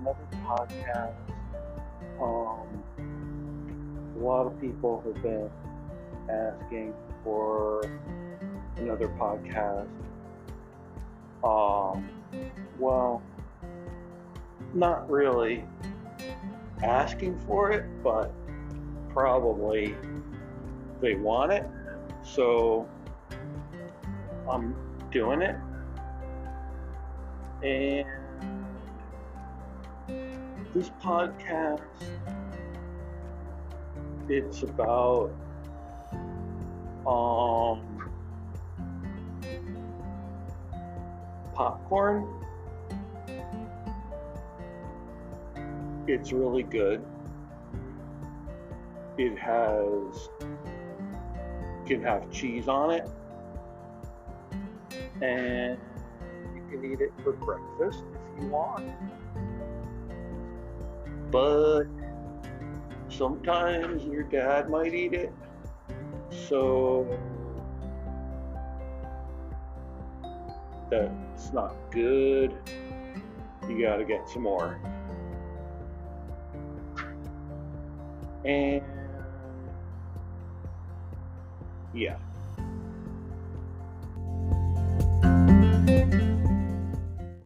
another podcast. Um, a lot of people have been asking for another podcast. Um, well, not really asking for it, but probably they want it. So I'm doing it. And this podcast it's about um popcorn. It's really good. It has can have cheese on it. And you can eat it for breakfast if you want. But sometimes your dad might eat it. So that's not good. You got to get some more. And yeah.